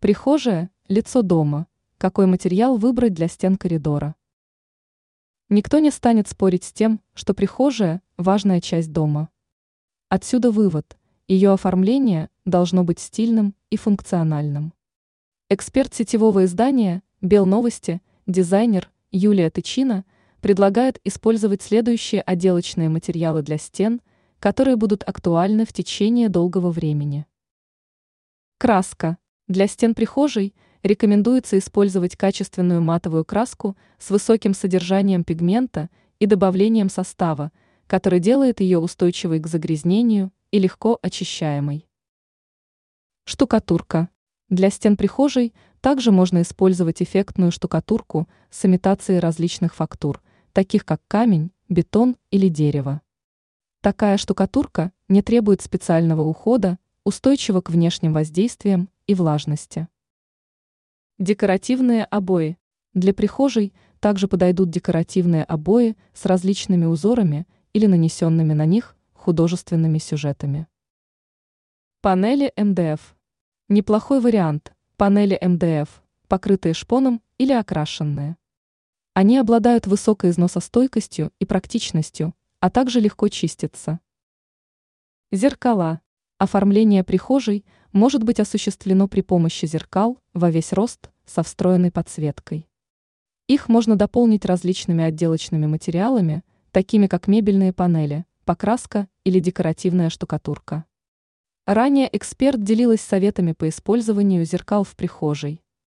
Прихожая – лицо дома. Какой материал выбрать для стен коридора? Никто не станет спорить с тем, что прихожая – важная часть дома. Отсюда вывод – ее оформление должно быть стильным и функциональным. Эксперт сетевого издания «Белновости», дизайнер Юлия Тычина предлагает использовать следующие отделочные материалы для стен, которые будут актуальны в течение долгого времени. Краска – для стен прихожей рекомендуется использовать качественную матовую краску с высоким содержанием пигмента и добавлением состава, который делает ее устойчивой к загрязнению и легко очищаемой. Штукатурка. Для стен прихожей также можно использовать эффектную штукатурку с имитацией различных фактур, таких как камень, бетон или дерево. Такая штукатурка не требует специального ухода, устойчива к внешним воздействиям и влажности. Декоративные обои. Для прихожей также подойдут декоративные обои с различными узорами или нанесенными на них художественными сюжетами. Панели МДФ. Неплохой вариант. Панели МДФ, покрытые шпоном или окрашенные. Они обладают высокой износостойкостью и практичностью, а также легко чистятся. Зеркала. Оформление прихожей может быть осуществлено при помощи зеркал во весь рост со встроенной подсветкой. Их можно дополнить различными отделочными материалами, такими как мебельные панели, покраска или декоративная штукатурка. Ранее эксперт делилась советами по использованию зеркал в прихожей.